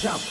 jump,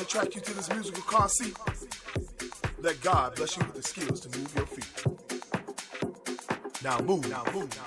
on track you to this musical car seat. Let God bless you with the skills to move your feet. Now move, now move. Now.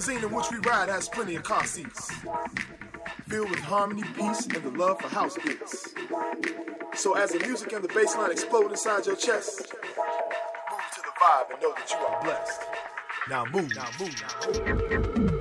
Limousine in which we ride has plenty of car seats, filled with harmony, peace, and the love for house beats. So as the music and the bass line explode inside your chest, move to the vibe and know that you are blessed. Now move, now move, now move.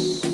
All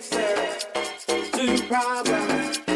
answer to your